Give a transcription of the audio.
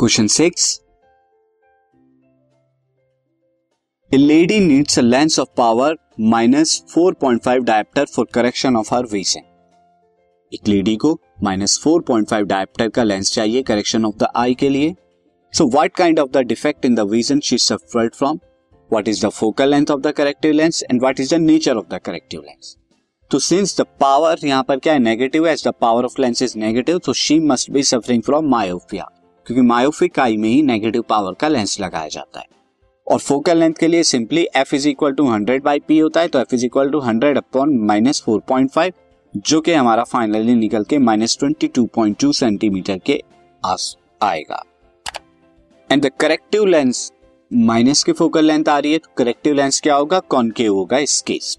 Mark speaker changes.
Speaker 1: Question six. A lady needs a lens of power minus 4.5 diopter for correction of her vision. एक lady को minus four point five dioptre का lens चाहिए correction of the eye के लिए। So what kind of the defect in the vision she suffered from what is the focal length of the corrective lens and what is the nature of the corrective lens तो since the power यहाँ पर क्या है? Negative है the power of lens is negative तो she must be suffering from myopia क्योंकि myopic eye में ही नेगेटिव पावर का लेंस लगाया जाता है। और फोकल लेंथ के लिए simply F is equal to hundred by P होता है तो F is equal to hundred upon minus four point five जो कि हमारा फाइनली निकल के minus twenty two point two centimetre के आस आएगा। And the corrective lens minus की फोकल लेंथ आ रही है तो करेक्टिव लेंस क्या होगा? कॉनकेव होगा इस case